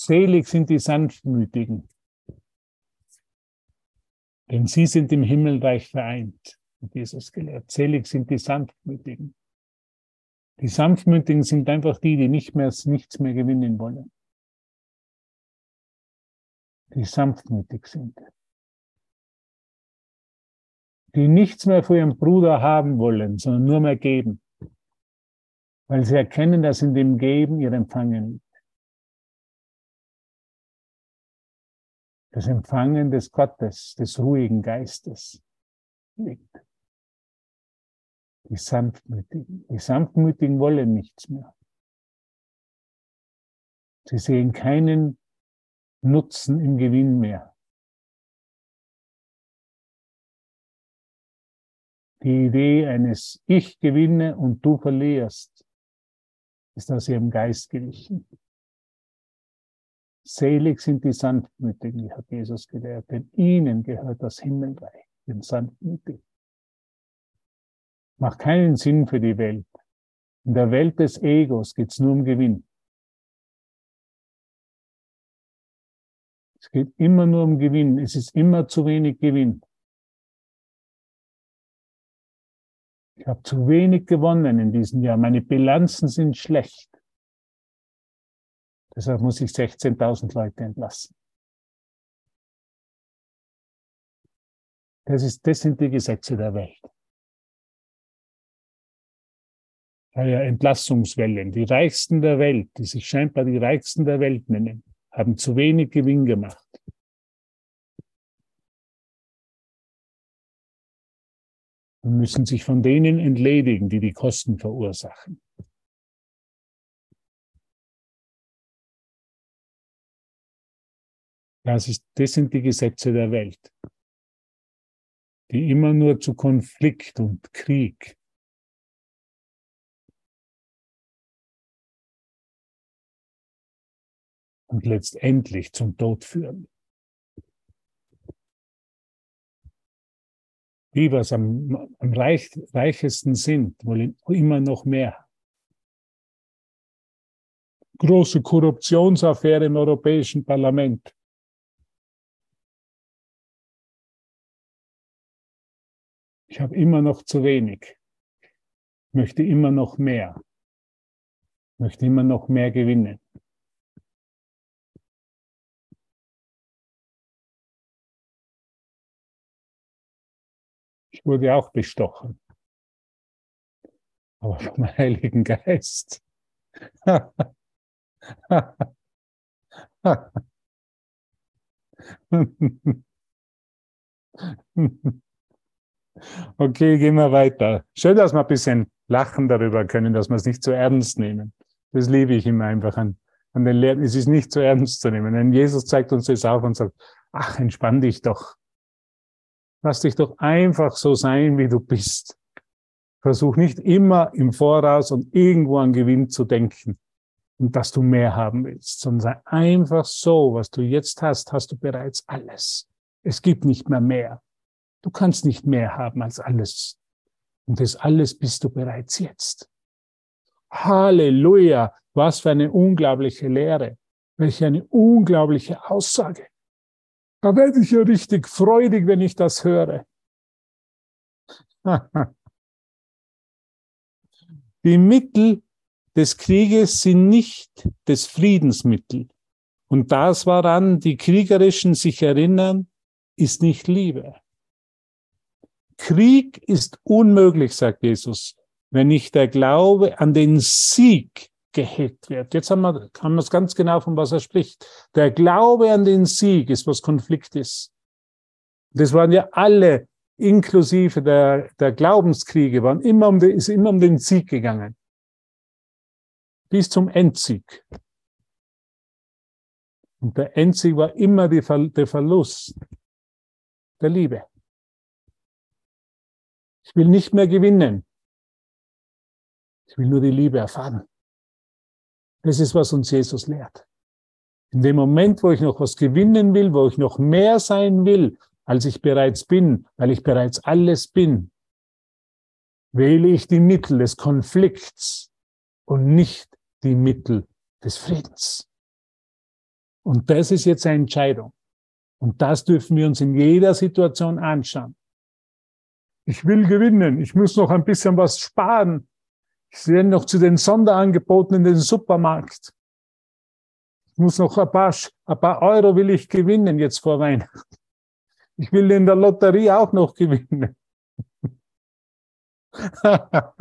Selig sind die Sanftmütigen, denn sie sind im Himmelreich vereint, hat Jesus gelehrt. Selig sind die Sanftmütigen. Die Sanftmütigen sind einfach die, die nicht mehr, nichts mehr gewinnen wollen. Die sanftmütig sind. Die nichts mehr für ihren Bruder haben wollen, sondern nur mehr geben. Weil sie erkennen, dass in dem Geben ihr Empfangen Das Empfangen des Gottes, des ruhigen Geistes liegt. Die Sanftmütigen. Die Sanftmütigen wollen nichts mehr. Sie sehen keinen Nutzen im Gewinn mehr. Die Idee eines Ich gewinne und du verlierst ist aus ihrem Geist gewichen. Selig sind die Sanftmütigen, hat Jesus gelehrt, denn ihnen gehört das Himmelreich, den Sanftmütigen. Macht keinen Sinn für die Welt. In der Welt des Egos geht es nur um Gewinn. Es geht immer nur um Gewinn. Es ist immer zu wenig Gewinn. Ich habe zu wenig gewonnen in diesem Jahr. Meine Bilanzen sind schlecht. Deshalb muss ich 16.000 Leute entlassen. Das, ist, das sind die Gesetze der Welt. ja Entlassungswellen. Die Reichsten der Welt, die sich scheinbar die Reichsten der Welt nennen, haben zu wenig Gewinn gemacht. Und müssen sich von denen entledigen, die die Kosten verursachen. Das, ist, das sind die Gesetze der Welt, die immer nur zu Konflikt und Krieg und letztendlich zum Tod führen. Die, was am, am reich, reichesten sind, wollen immer noch mehr. Große Korruptionsaffäre im Europäischen Parlament. Ich habe immer noch zu wenig. Ich möchte immer noch mehr. Ich möchte immer noch mehr gewinnen. Ich wurde auch bestochen. Aber vom Heiligen Geist. Okay, gehen wir weiter. Schön, dass wir ein bisschen lachen darüber können, dass wir es nicht zu ernst nehmen. Das liebe ich immer einfach an, an den Lehren. Es ist nicht zu ernst zu nehmen. Denn Jesus zeigt uns das auf und sagt, ach, entspann dich doch. Lass dich doch einfach so sein, wie du bist. Versuch nicht immer im Voraus und irgendwo an Gewinn zu denken und dass du mehr haben willst, sondern sei einfach so, was du jetzt hast, hast du bereits alles. Es gibt nicht mehr mehr. Du kannst nicht mehr haben als alles. Und das alles bist du bereits jetzt. Halleluja! Was für eine unglaubliche Lehre. Welche eine unglaubliche Aussage. Da werde ich ja richtig freudig, wenn ich das höre. Die Mittel des Krieges sind nicht des Friedensmittel. Und das, woran die Kriegerischen sich erinnern, ist nicht Liebe. Krieg ist unmöglich, sagt Jesus, wenn nicht der Glaube an den Sieg gehegt wird. Jetzt haben wir, haben wir es ganz genau, von was er spricht. Der Glaube an den Sieg ist, was Konflikt ist. Das waren ja alle, inklusive der, der Glaubenskriege, waren immer um ist immer um den Sieg gegangen. Bis zum Endsieg. Und der Endsieg war immer die, der Verlust der Liebe. Ich will nicht mehr gewinnen. Ich will nur die Liebe erfahren. Das ist, was uns Jesus lehrt. In dem Moment, wo ich noch was gewinnen will, wo ich noch mehr sein will, als ich bereits bin, weil ich bereits alles bin, wähle ich die Mittel des Konflikts und nicht die Mittel des Friedens. Und das ist jetzt eine Entscheidung. Und das dürfen wir uns in jeder Situation anschauen. Ich will gewinnen. Ich muss noch ein bisschen was sparen. Ich sehe noch zu den Sonderangeboten in den Supermarkt. Ich muss noch ein paar, ein paar Euro will ich gewinnen jetzt vor Weihnachten. Ich will in der Lotterie auch noch gewinnen.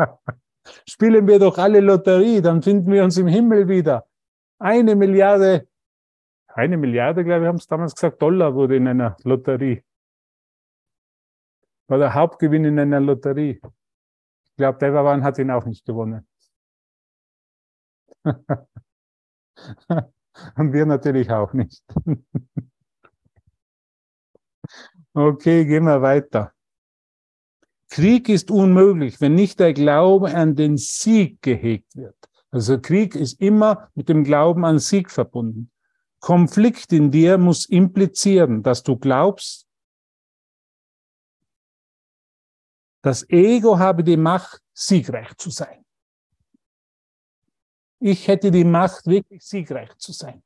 Spielen wir doch alle Lotterie, dann finden wir uns im Himmel wieder. Eine Milliarde, eine Milliarde, glaube ich, haben es damals gesagt, Dollar wurde in einer Lotterie war der Hauptgewinn in einer Lotterie. Ich glaube, Devavan hat ihn auch nicht gewonnen. Und wir natürlich auch nicht. okay, gehen wir weiter. Krieg ist unmöglich, wenn nicht der Glaube an den Sieg gehegt wird. Also Krieg ist immer mit dem Glauben an Sieg verbunden. Konflikt in dir muss implizieren, dass du glaubst, Das Ego habe die Macht, siegreich zu sein. Ich hätte die Macht, wirklich siegreich zu sein.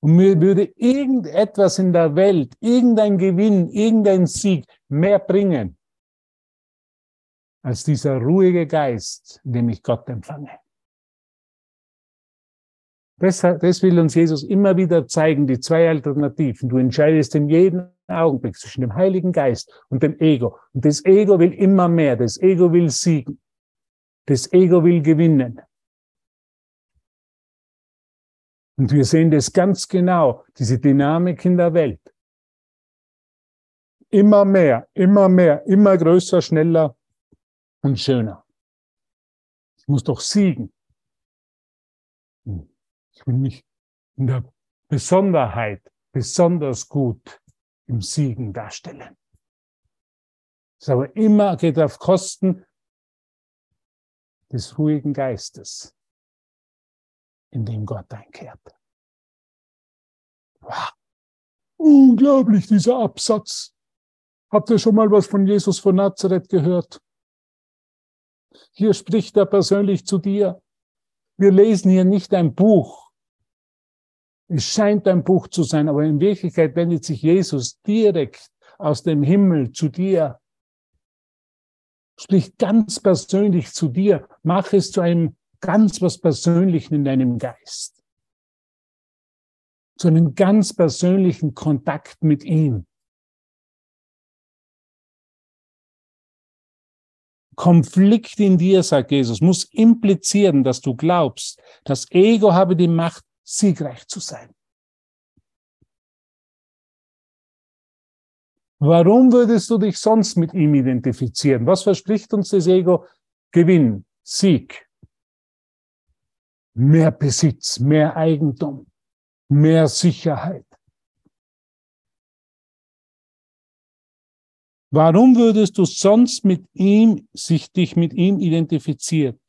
Und mir würde irgendetwas in der Welt, irgendein Gewinn, irgendein Sieg mehr bringen, als dieser ruhige Geist, in dem ich Gott empfange. Das, das will uns Jesus immer wieder zeigen, die zwei Alternativen. Du entscheidest in jedem Augenblick zwischen dem Heiligen Geist und dem Ego. Und das Ego will immer mehr, das Ego will siegen. Das Ego will gewinnen. Und wir sehen das ganz genau, diese Dynamik in der Welt. Immer mehr, immer mehr, immer größer, schneller und schöner. Ich muss doch siegen. Ich will mich in der Besonderheit besonders gut im Siegen darstellen. Das aber immer geht auf Kosten des ruhigen Geistes, in dem Gott einkehrt. Wow. Unglaublich, dieser Absatz. Habt ihr schon mal was von Jesus von Nazareth gehört? Hier spricht er persönlich zu dir. Wir lesen hier nicht ein Buch. Es scheint ein Buch zu sein, aber in Wirklichkeit wendet sich Jesus direkt aus dem Himmel zu dir. Spricht ganz persönlich zu dir. Mach es zu einem ganz was Persönlichen in deinem Geist. Zu einem ganz persönlichen Kontakt mit ihm. Konflikt in dir, sagt Jesus, muss implizieren, dass du glaubst, das Ego habe die Macht, siegreich zu sein. Warum würdest du dich sonst mit ihm identifizieren? Was verspricht uns das Ego? Gewinn, Sieg, mehr Besitz, mehr Eigentum, mehr Sicherheit. Warum würdest du sonst mit ihm, sich dich mit ihm identifizieren?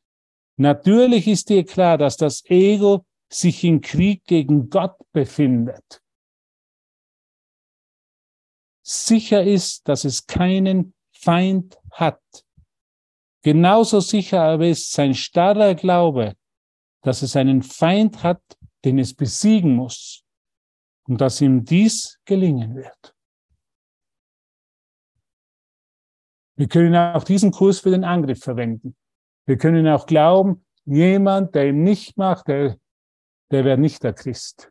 Natürlich ist dir klar, dass das Ego sich in Krieg gegen Gott befindet. Sicher ist, dass es keinen Feind hat. Genauso sicher aber ist sein starrer Glaube, dass es einen Feind hat, den es besiegen muss und dass ihm dies gelingen wird. Wir können auch diesen Kurs für den Angriff verwenden. Wir können auch glauben, jemand, der ihn nicht macht, der, der wäre nicht der Christ.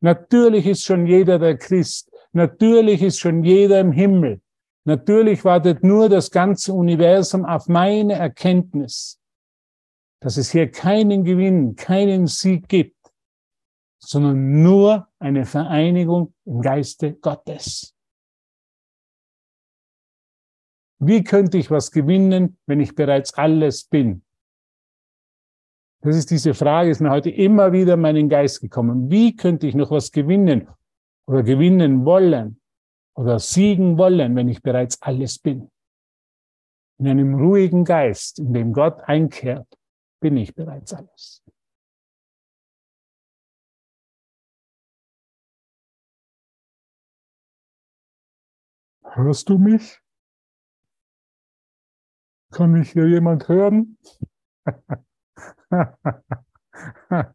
Natürlich ist schon jeder der Christ. Natürlich ist schon jeder im Himmel. Natürlich wartet nur das ganze Universum auf meine Erkenntnis, dass es hier keinen Gewinn, keinen Sieg gibt, sondern nur eine Vereinigung im Geiste Gottes. Wie könnte ich was gewinnen, wenn ich bereits alles bin? Das ist diese Frage, ist mir heute immer wieder in meinen Geist gekommen. Wie könnte ich noch was gewinnen oder gewinnen wollen oder siegen wollen, wenn ich bereits alles bin? In einem ruhigen Geist, in dem Gott einkehrt, bin ich bereits alles. Hörst du mich? Kann mich hier jemand hören?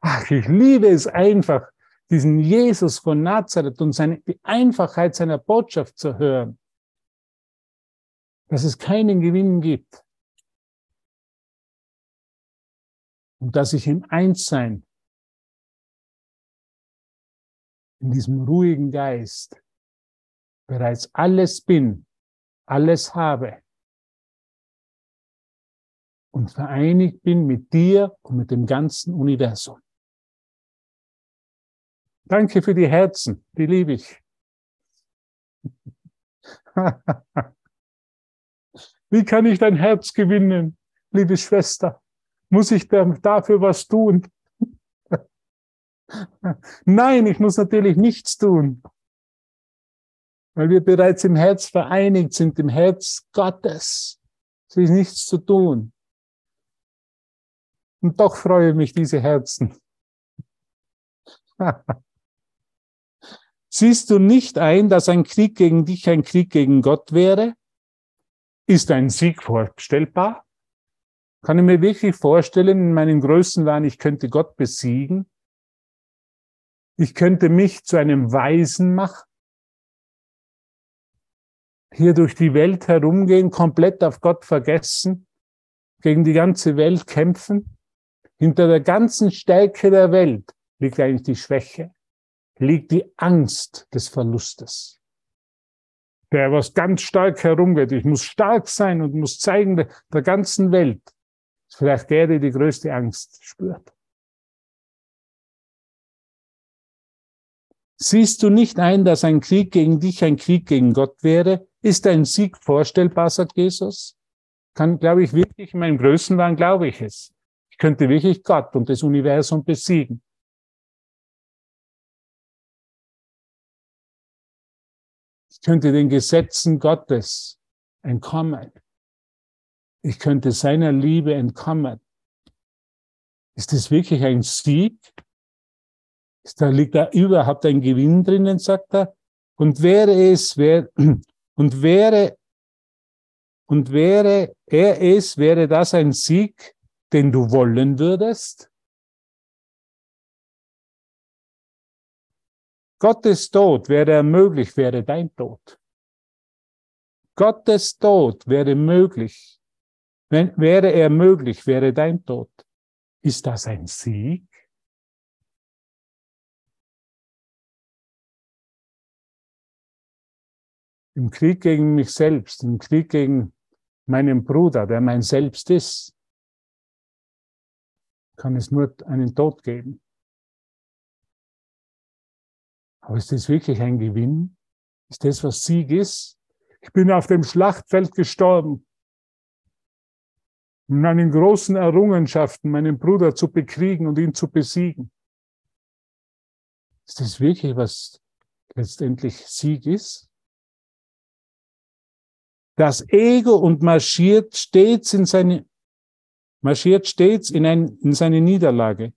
Ach, ich liebe es einfach, diesen Jesus von Nazareth und seine, die Einfachheit seiner Botschaft zu hören. Dass es keinen Gewinn gibt. Und dass ich im Einssein, in diesem ruhigen Geist, bereits alles bin, alles habe und vereinigt bin mit dir und mit dem ganzen Universum. Danke für die Herzen, die liebe ich. Wie kann ich dein Herz gewinnen, liebe Schwester? Muss ich dafür was tun? Nein, ich muss natürlich nichts tun weil wir bereits im Herz vereinigt sind, im Herz Gottes. Es ist nichts zu tun. Und doch freue mich diese Herzen. Siehst du nicht ein, dass ein Krieg gegen dich ein Krieg gegen Gott wäre? Ist ein Sieg vorstellbar? Kann ich mir wirklich vorstellen, in meinen Größenwahn, ich könnte Gott besiegen? Ich könnte mich zu einem Weisen machen? hier durch die Welt herumgehen, komplett auf Gott vergessen, gegen die ganze Welt kämpfen. Hinter der ganzen Stärke der Welt liegt eigentlich die Schwäche, liegt die Angst des Verlustes. der was ganz stark herumgeht. Ich muss stark sein und muss zeigen der, ganzen Welt. Ist vielleicht der, der die größte Angst spürt. Siehst du nicht ein, dass ein Krieg gegen dich ein Krieg gegen Gott wäre? Ist ein Sieg vorstellbar, sagt Jesus? Kann, glaube ich, wirklich, in meinem Größenwahn glaube ich es. Könnte wirklich Gott und das Universum besiegen. Ich könnte den Gesetzen Gottes entkommen. Ich könnte seiner Liebe entkommen. Ist das wirklich ein Sieg? Ist da liegt da überhaupt ein Gewinn drinnen, sagt er? Und wäre es, wär, und wäre, und wäre er es, wäre das ein Sieg, den du wollen würdest? Gottes Tod wäre möglich, wäre dein Tod. Gottes Tod wäre möglich. Wenn, wäre er möglich, wäre dein Tod. Ist das ein Sieg? Im Krieg gegen mich selbst, im Krieg gegen meinen Bruder, der mein Selbst ist, kann es nur einen Tod geben. Aber ist das wirklich ein Gewinn? Ist das, was Sieg ist? Ich bin auf dem Schlachtfeld gestorben. In meinen großen Errungenschaften, meinen Bruder zu bekriegen und ihn zu besiegen. Ist das wirklich, was letztendlich Sieg ist? Das Ego und marschiert stets in seine, marschiert stets in, ein, in seine Niederlage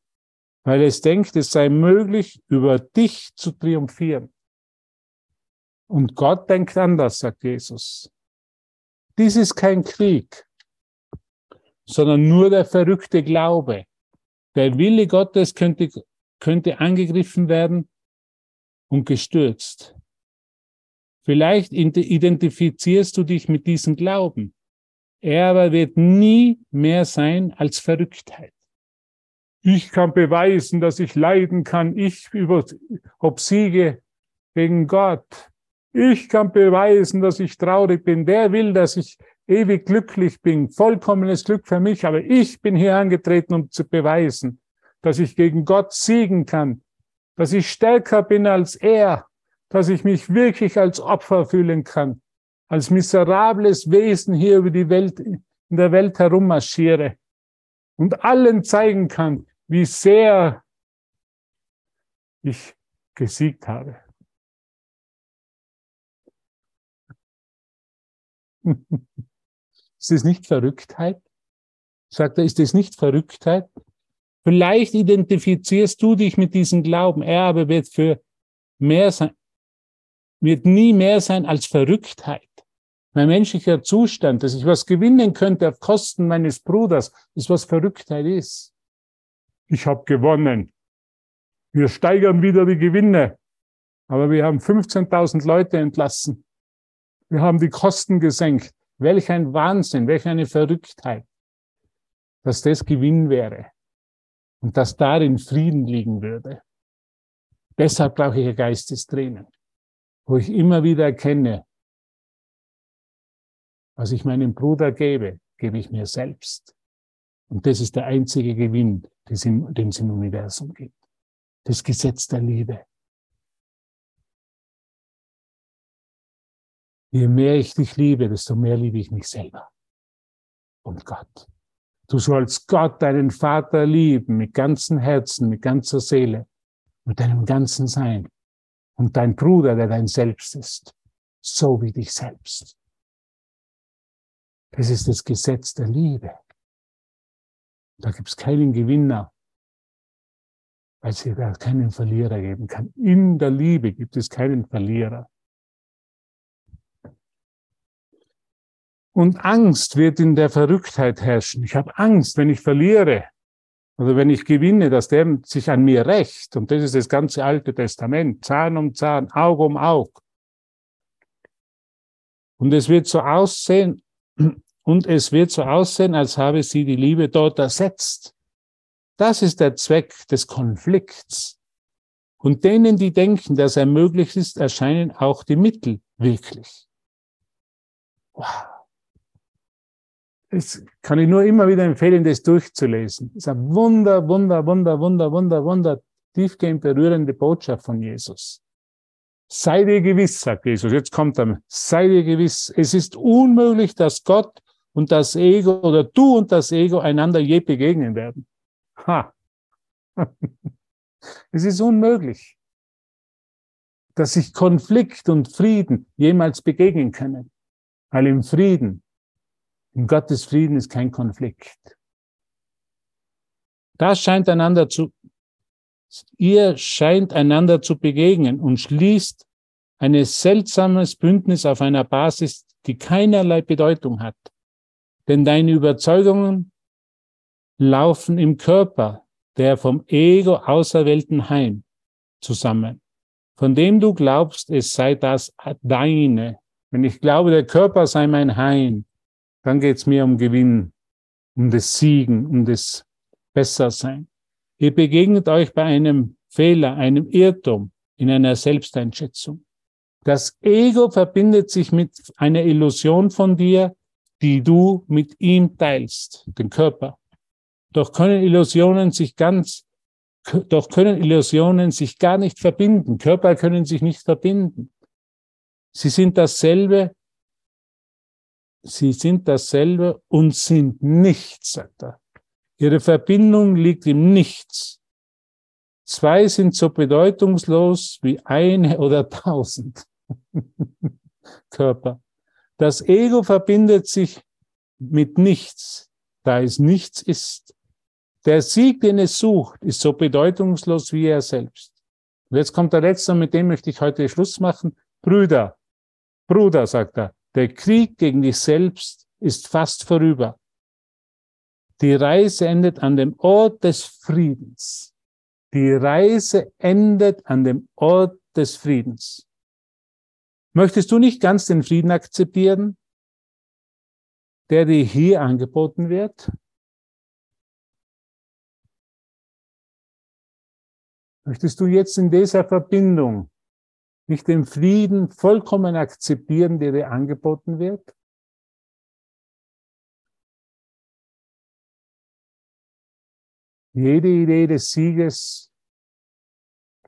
weil es denkt, es sei möglich, über dich zu triumphieren. Und Gott denkt anders, sagt Jesus. Dies ist kein Krieg, sondern nur der verrückte Glaube. Der Wille Gottes könnte, könnte angegriffen werden und gestürzt. Vielleicht identifizierst du dich mit diesem Glauben. Er aber wird nie mehr sein als Verrücktheit. Ich kann beweisen, dass ich leiden kann. Ich über, obsiege gegen Gott. Ich kann beweisen, dass ich traurig bin. Der will, dass ich ewig glücklich bin. Vollkommenes Glück für mich. Aber ich bin hier angetreten, um zu beweisen, dass ich gegen Gott siegen kann. Dass ich stärker bin als er. Dass ich mich wirklich als Opfer fühlen kann. Als miserables Wesen hier über die Welt, in der Welt herummarschiere. Und allen zeigen kann, wie sehr ich gesiegt habe. ist es nicht Verrücktheit? Sagt er, ist es nicht Verrücktheit? Vielleicht identifizierst du dich mit diesem Glauben. Er aber wird für mehr sein, wird nie mehr sein als Verrücktheit. Mein menschlicher Zustand, dass ich was gewinnen könnte auf Kosten meines Bruders, ist was Verrücktheit ist ich habe gewonnen. Wir steigern wieder die Gewinne. Aber wir haben 15.000 Leute entlassen. Wir haben die Kosten gesenkt. Welch ein Wahnsinn, welch eine Verrücktheit, dass das Gewinn wäre und dass darin Frieden liegen würde. Deshalb brauche ich ein Geistestraining, wo ich immer wieder erkenne, was ich meinem Bruder gebe, gebe ich mir selbst. Und das ist der einzige Gewinn, den es im Universum gibt. Das Gesetz der Liebe. Je mehr ich dich liebe, desto mehr liebe ich mich selber und Gott. Du sollst Gott, deinen Vater, lieben mit ganzem Herzen, mit ganzer Seele, mit deinem ganzen Sein. Und dein Bruder, der dein Selbst ist, so wie dich selbst. Das ist das Gesetz der Liebe. Da gibt es keinen Gewinner, weil es hier keinen Verlierer geben kann. In der Liebe gibt es keinen Verlierer. Und Angst wird in der Verrücktheit herrschen. Ich habe Angst, wenn ich verliere oder wenn ich gewinne, dass der sich an mir rächt. Und das ist das ganze Alte Testament. Zahn um Zahn, Auge um Auge. Und es wird so aussehen, und es wird so aussehen, als habe sie die Liebe dort ersetzt. Das ist der Zweck des Konflikts. Und denen, die denken, dass er möglich ist, erscheinen auch die Mittel wirklich. Wow. Das kann ich nur immer wieder empfehlen, das durchzulesen. Das ist eine wunder, wunder, wunder, wunder, wunder, wunder, tiefgehend berührende Botschaft von Jesus. Sei dir gewiss, sagt Jesus, jetzt kommt er, sei dir gewiss, es ist unmöglich, dass Gott und das Ego oder du und das Ego einander je begegnen werden. Ha! Es ist unmöglich, dass sich Konflikt und Frieden jemals begegnen können. Weil im Frieden, im Gottes Frieden ist kein Konflikt. Das scheint einander zu, ihr scheint einander zu begegnen und schließt ein seltsames Bündnis auf einer Basis, die keinerlei Bedeutung hat. Denn deine Überzeugungen laufen im Körper der vom Ego auserwählten Heim zusammen, von dem du glaubst, es sei das deine. Wenn ich glaube, der Körper sei mein Heim, dann geht es mir um Gewinn, um das Siegen, um das Bessersein. Ihr begegnet euch bei einem Fehler, einem Irrtum in einer Selbsteinschätzung. Das Ego verbindet sich mit einer Illusion von dir, die du mit ihm teilst, den Körper. Doch können Illusionen sich ganz, doch können Illusionen sich gar nicht verbinden. Körper können sich nicht verbinden. Sie sind dasselbe, sie sind dasselbe und sind nichts, sagt er. Ihre Verbindung liegt im Nichts. Zwei sind so bedeutungslos wie eine oder tausend Körper. Das Ego verbindet sich mit nichts, da es nichts ist. Der Sieg, den es sucht, ist so bedeutungslos wie er selbst. Und jetzt kommt der letzte, mit dem möchte ich heute Schluss machen. Brüder, Bruder, sagt er, der Krieg gegen dich selbst ist fast vorüber. Die Reise endet an dem Ort des Friedens. Die Reise endet an dem Ort des Friedens. Möchtest du nicht ganz den Frieden akzeptieren, der dir hier angeboten wird? Möchtest du jetzt in dieser Verbindung nicht den Frieden vollkommen akzeptieren, der dir angeboten wird? Jede Idee des Sieges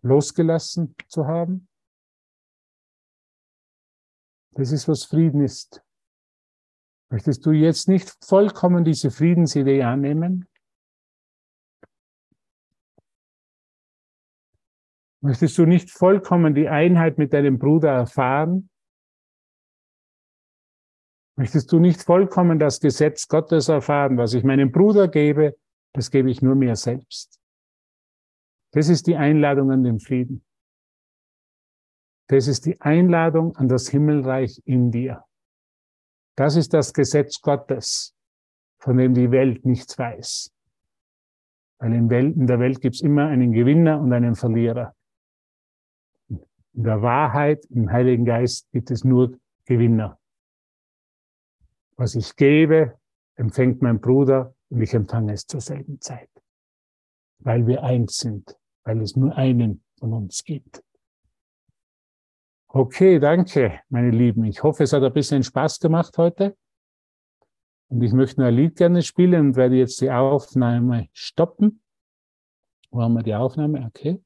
losgelassen zu haben? Das ist, was Frieden ist. Möchtest du jetzt nicht vollkommen diese Friedensidee annehmen? Möchtest du nicht vollkommen die Einheit mit deinem Bruder erfahren? Möchtest du nicht vollkommen das Gesetz Gottes erfahren, was ich meinem Bruder gebe, das gebe ich nur mir selbst. Das ist die Einladung an den Frieden. Das ist die Einladung an das Himmelreich in dir. Das ist das Gesetz Gottes, von dem die Welt nichts weiß. Weil in, der Welt gibt es immer einen Gewinner und einen Verlierer. In der Wahrheit, im Heiligen Geist gibt es nur Gewinner. Was ich gebe, empfängt mein Bruder und ich empfange es zur selben Zeit. Weil wir eins sind, weil es nur einen von uns gibt. Okay, danke, meine Lieben. Ich hoffe, es hat ein bisschen Spaß gemacht heute. Und ich möchte nur ein Lied gerne spielen und werde jetzt die Aufnahme stoppen. Wo haben wir die Aufnahme? Okay.